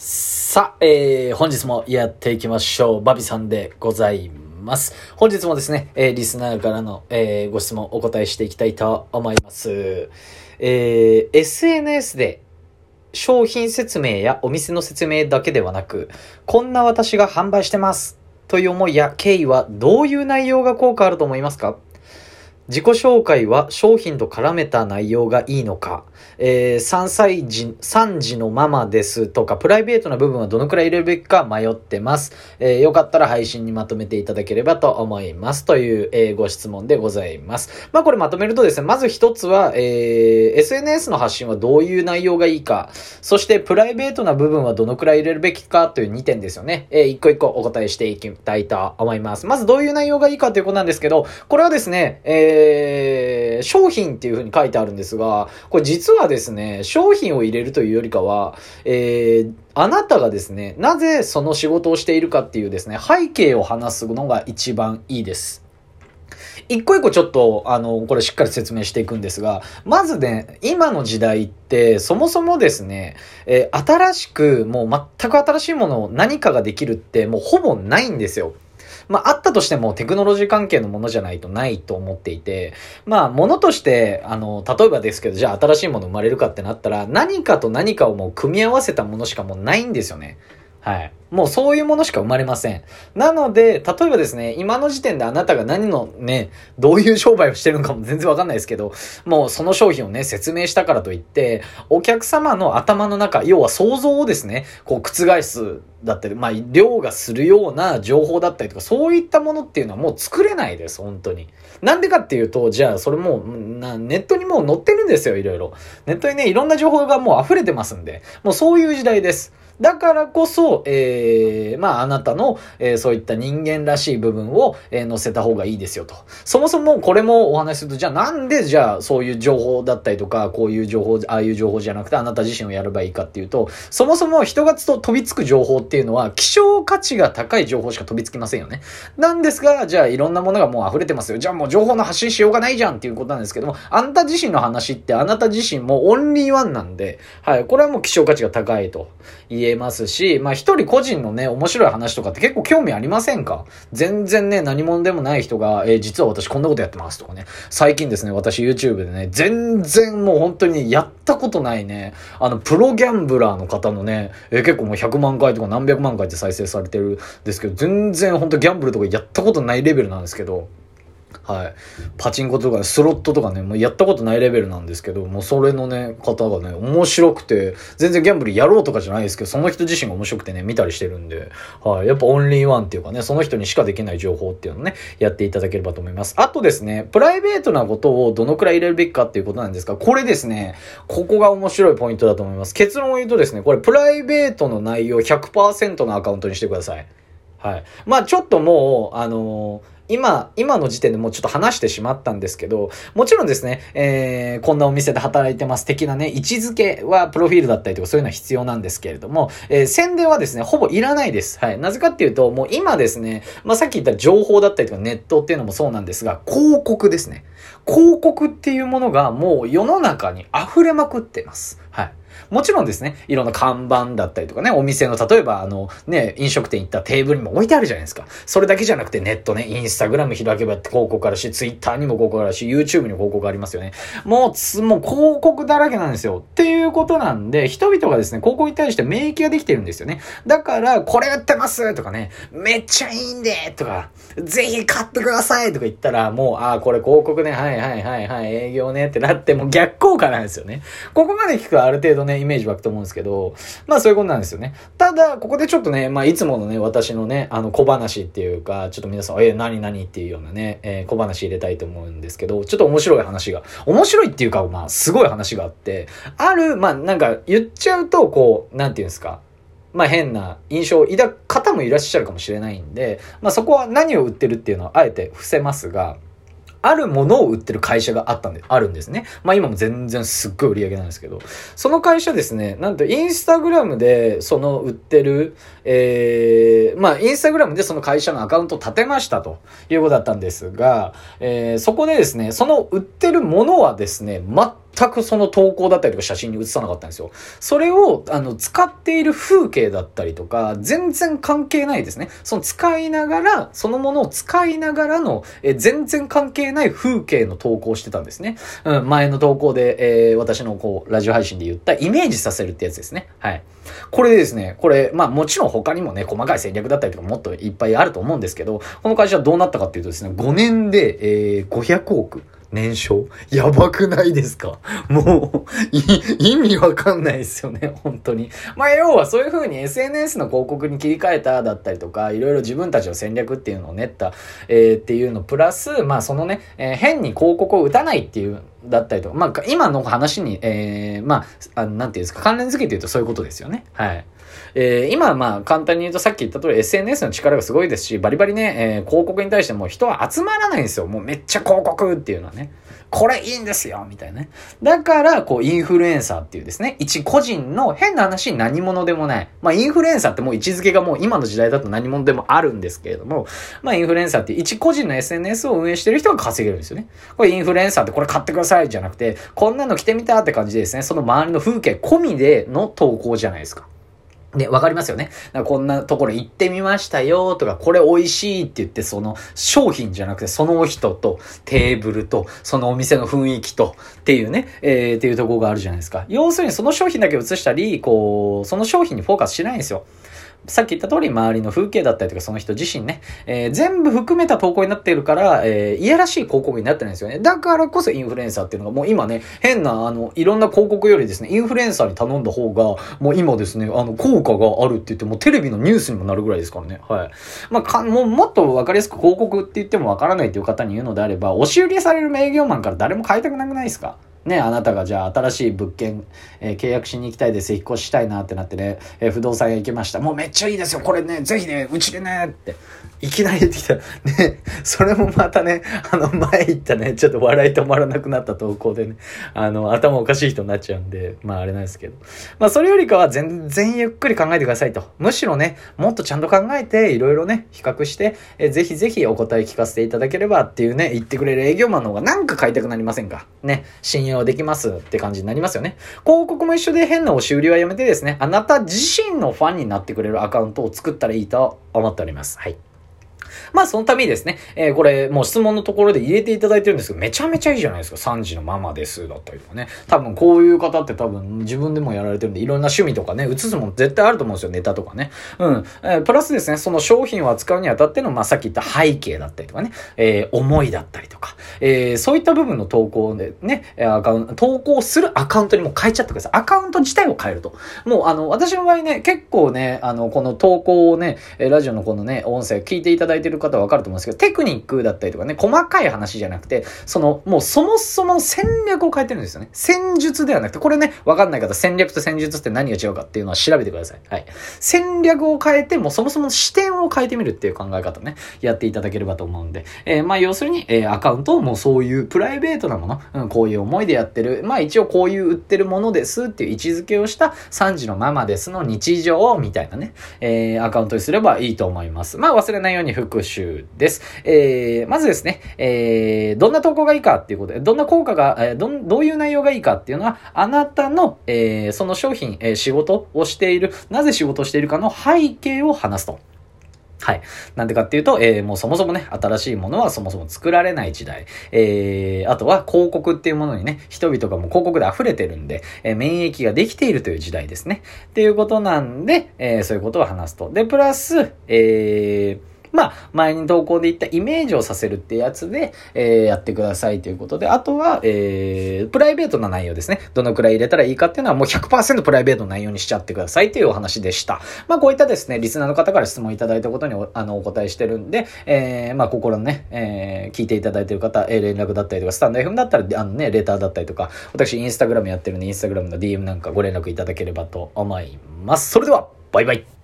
さあ、えー、本日もやっていきましょう。バビさんでございます。本日もですね、えー、リスナーからの、えー、ご質問お答えしていきたいと思います。えー、SNS で商品説明やお店の説明だけではなく、こんな私が販売してますという思いや経緯はどういう内容が効果あると思いますか？自己紹介は商品と絡めた内容がいいのか、えー、3歳児、3児のママですとか、プライベートな部分はどのくらい入れるべきか迷ってます。えー、よかったら配信にまとめていただければと思います。という、えー、ご質問でございます。まあこれまとめるとですね、まず一つは、えー、SNS の発信はどういう内容がいいか、そしてプライベートな部分はどのくらい入れるべきかという2点ですよね。えー、一個一個お答えしていきたいと思います。まずどういう内容がいいかということなんですけど、これはですね、えーえー、商品っていう風に書いてあるんですが、これ実はですね、商品を入れるというよりかは、えー、あなたがですね、なぜその仕事をしているかっていうですね、背景を話すのが一番いいです。一個一個ちょっと、あの、これしっかり説明していくんですが、まずね、今の時代って、そもそもですね、えー、新しく、もう全く新しいものを、何かができるって、もうほぼないんですよ。まあ、あったとしてもテクノロジー関係のものじゃないとないと思っていて、まあ、ものとして、あの、例えばですけど、じゃあ新しいもの生まれるかってなったら、何かと何かをもう組み合わせたものしかもうないんですよね。はい。もうそういうものしか生まれません。なので、例えばですね、今の時点であなたが何のね、どういう商売をしてるのかも全然わかんないですけど、もうその商品をね、説明したからといって、お客様の頭の中、要は想像をですね、こう覆すだったり、まあ、量がするような情報だったりとか、そういったものっていうのはもう作れないです、本当に。なんでかっていうと、じゃあ、それもう、なネットにもう載ってるんですよ、いろいろ。ネットにね、いろんな情報がもう溢れてますんで、もうそういう時代です。だからこそ、えー、まあ、あなたの、えー、そういった人間らしい部分を、えー、載せた方がいいですよと。そもそもこれもお話しすると、じゃあなんでじゃあそういう情報だったりとか、こういう情報、ああいう情報じゃなくてあなた自身をやればいいかっていうと、そもそも人がと飛びつく情報っていうのは、希少価値が高い情報しか飛びつきませんよね。なんですが、じゃあいろんなものがもう溢れてますよ。じゃあもう情報の発信しようがないじゃんっていうことなんですけども、あなた自身の話ってあなた自身もオンリーワンなんで、はい、これはもう希少価値が高いと言えますし、まあ一人個人のね、面白い話とかって結構興味ありませんか？全然ね、何者でもない人が、えー、実は私こんなことやってますとかね。最近ですね、私 YouTube でね、全然もう本当にやったことないね、あの、プロギャンブラーの方のね、えー、結構もう100万回とか何百万回って再生されてるんですけど、全然本当ギャンブルとかやったことないレベルなんですけど、はい。パチンコとかスロットとかね、もうやったことないレベルなんですけど、もうそれのね、方がね、面白くて、全然ギャンブルやろうとかじゃないですけど、その人自身が面白くてね、見たりしてるんで、はい。やっぱオンリーワンっていうかね、その人にしかできない情報っていうのをね、やっていただければと思います。あとですね、プライベートなことをどのくらい入れるべきかっていうことなんですが、これですね、ここが面白いポイントだと思います。結論を言うとですね、これプライベートの内容100%のアカウントにしてください。はい。まあちょっともう、あのー今、今の時点でもうちょっと話してしまったんですけど、もちろんですね、えー、こんなお店で働いてます的なね、位置づけはプロフィールだったりとかそういうのは必要なんですけれども、えー、宣伝はですね、ほぼいらないです。はい。なぜかっていうと、もう今ですね、まあ、さっき言った情報だったりとかネットっていうのもそうなんですが、広告ですね。広告っていうものがもう世の中に溢れまくってます。はい。もちろんですね、いろんな看板だったりとかね、お店の、例えばあの、ね、飲食店行ったテーブルにも置いてあるじゃないですか。それだけじゃなくてネットね、インスタグラム開けば広告あるし、ツイッターにも広告あるし、YouTube にも広告ありますよね。もうつ、もう広告だらけなんですよ。っていうことなんで、人々がですね、広告に対して免疫ができてるんですよね。だから、これ売ってますとかね、めっちゃいいんでとか、ぜひ買ってくださいとか言ったら、もう、ああ、これ広告ね、はいはいはいはい、営業ねってなって、もう逆効果なんですよね。ここまで聞くとある程度ね、イメージ湧くと思うんですけど、まあそういうことなんですよね。ただ、ここでちょっとね、まあいつものね、私のね、あの小話っていうか、ちょっと皆さん、え、何何っていうようなね、えー、小話入れたいと思うんですけど、ちょっと面白い話が、面白いっていうか、まあすごい話があって、ある、まあなんか言っちゃうと、こう、なんていうんですか、まあ変な印象を抱く方もいらっしゃるかもしれないんで、まあそこは何を売ってるっていうのはあえて伏せますが、あるものを売ってる会社があったんで、あるんですね。まあ今も全然すっごい売り上げなんですけど、その会社ですね、なんとインスタグラムでその売ってる、えー、まあインスタグラムでその会社のアカウントを立てましたということだったんですが、えー、そこでですね、その売ってるものはですね、全全くその投稿だったりとか写真に写さなかったんですよ。それを、あの、使っている風景だったりとか、全然関係ないですね。その使いながら、そのものを使いながらの、え全然関係ない風景の投稿してたんですね。うん、前の投稿で、えー、私のこう、ラジオ配信で言ったイメージさせるってやつですね。はい。これでですね、これ、まあもちろん他にもね、細かい戦略だったりとかもっといっぱいあると思うんですけど、この会社はどうなったかっていうとですね、5年で、えー、500億。年商やばくないですか？もう、意味わかんないですよね、本当に。まあ、要はそういう風に SNS の広告に切り替えただったりとか、いろいろ自分たちの戦略っていうのを練った、えー、っていうのプラス、まあ、そのね、えー、変に広告を打たないっていう、だったりとか、まあ、今の話に、えー、まあ、あなんていうんですか、関連付けて言うとそういうことですよね。はい。えー、今まあ簡単に言うとさっき言った通り SNS の力がすごいですし、バリバリね、えー、広告に対しても人は集まらないんですよ。もうめっちゃ広告っていうのはね。これいいんですよみたいなね。だから、こう、インフルエンサーっていうですね、一個人の変な話何者でもない。まあ、インフルエンサーってもう位置づけがもう今の時代だと何者でもあるんですけれども、まあ、インフルエンサーって一個人の SNS を運営してる人が稼げるんですよね。これインフルエンサーってこれ買ってくださいじゃなくて、こんなの着てみたって感じでですね、その周りの風景込みでの投稿じゃないですか。ね、わかりますよね。こんなところ行ってみましたよとか、これ美味しいって言って、その商品じゃなくて、その人とテーブルと、そのお店の雰囲気とっていうね、えー、っていうところがあるじゃないですか。要するにその商品だけ映したり、こう、その商品にフォーカスしないんですよ。さっき言った通り、周りの風景だったりとか、その人自身ね、えー、全部含めた投稿になっているから、えー、いやらしい広告になってないんですよね。だからこそインフルエンサーっていうのが、もう今ね、変な、あの、いろんな広告よりですね、インフルエンサーに頼んだ方が、もう今ですね、あの、効果があるって言って、もうテレビのニュースにもなるぐらいですからね。はい。まあ、か、もう、もっとわかりやすく広告って言ってもわからないっていう方に言うのであれば、押し売りされる営業マンから誰も買いたくなくないですか？ね、あなたがじゃあ新しい物件、えー、契約しに行きたいです、引っ越ししたいなってなってね、えー、不動産屋行きました。もうめっちゃいいですよ、これね、ぜひね、うちでね、って、いきなり言ってきた。ね、それもまたね、あの前言ったね、ちょっと笑い止まらなくなった投稿でね、あの、頭おかしい人になっちゃうんで、まああれなんですけど。まあそれよりかは全然ゆっくり考えてくださいと。むしろね、もっとちゃんと考えて、いろいろね、比較して、えー、ぜひぜひお答え聞かせていただければっていうね、言ってくれる営業マンの方がなんか買いたくなりませんか？ね、信用できますって感じになりますよね。広告も一緒で変な押し売りはやめてですね、あなた自身のファンになってくれるアカウントを作ったらいいと思っております。はい。まあ、そのためにですね、えー、これ、もう質問のところで入れていただいてるんですけど、めちゃめちゃいいじゃないですか。3時のママです。だったりとかね。多分、こういう方って多分、自分でもやられてるんで、いろんな趣味とかね、映すもん絶対あると思うんですよ。ネタとかね。うん。えー、プラスですね、その商品を扱うにあたっての、まあ、さっき言った背景だったりとかね、えー、思いだったりとか、えー、そういった部分の投稿でね、アカウント、投稿するアカウントにも変えちゃってください。アカウント自体を変えると。もう、あの、私の場合ね、結構ね、あの、この投稿をね、ラジオのこのね、音声聞いていただいててる方はわかると思うんですけど、テクニックだったりとかね、細かい話じゃなくて、その、もうそもそも戦略を変えてるんですよね。戦術ではなくて、これね、わかんない方、戦略と戦術って何が違うかっていうのは調べてください。はい。戦略を変えて、もうそもそも視点を変えてみるっていう考え方ね、やっていただければと思うんで、えー、まあ要するに、えー、アカウントをもうそういうプライベートなもの、うん、こういう思いでやってる、まあ一応こういう売ってるものですっていう位置づけをした3時のママですの日常みたいなね、えー、アカウントにすればいいと思います。まあ忘れないように復習です。えー、まずですね、えー、どんな投稿がいいかっていうことで、どんな効果が、えー、ど、どういう内容がいいかっていうのは、あなたの、えー、その商品、えー、仕事をしている、なぜ仕事をしているかの背景を話すと。はい。なんでかっていうと、えー、もうそもそもね、新しいものはそもそも作られない時代。えー、あとは広告っていうものにね、人々がもう広告で溢れてるんで、えー、免疫ができているという時代ですね。っていうことなんで、えー、そういうことを話すと。で、プラス、えー、まあ、前に投稿で言ったイメージをさせるってやつで、えー、やってくださいということで、あとは、えー、プライベートな内容ですね。どのくらい入れたらいいかっていうのはもう100%プライベートな内容にしちゃってくださいというお話でした。まあ、こういったですね、リスナーの方から質問いただいたことにおあのお答えしてるんで、えー、まあ、心のね、えー、聞いていただいてる方、え、連絡だったりとか、スタンド FM だったら、あのね、レターだったりとか、私インスタグラムやってるんで、インスタグラムの DM なんかご連絡いただければと思います。それでは、バイバイ。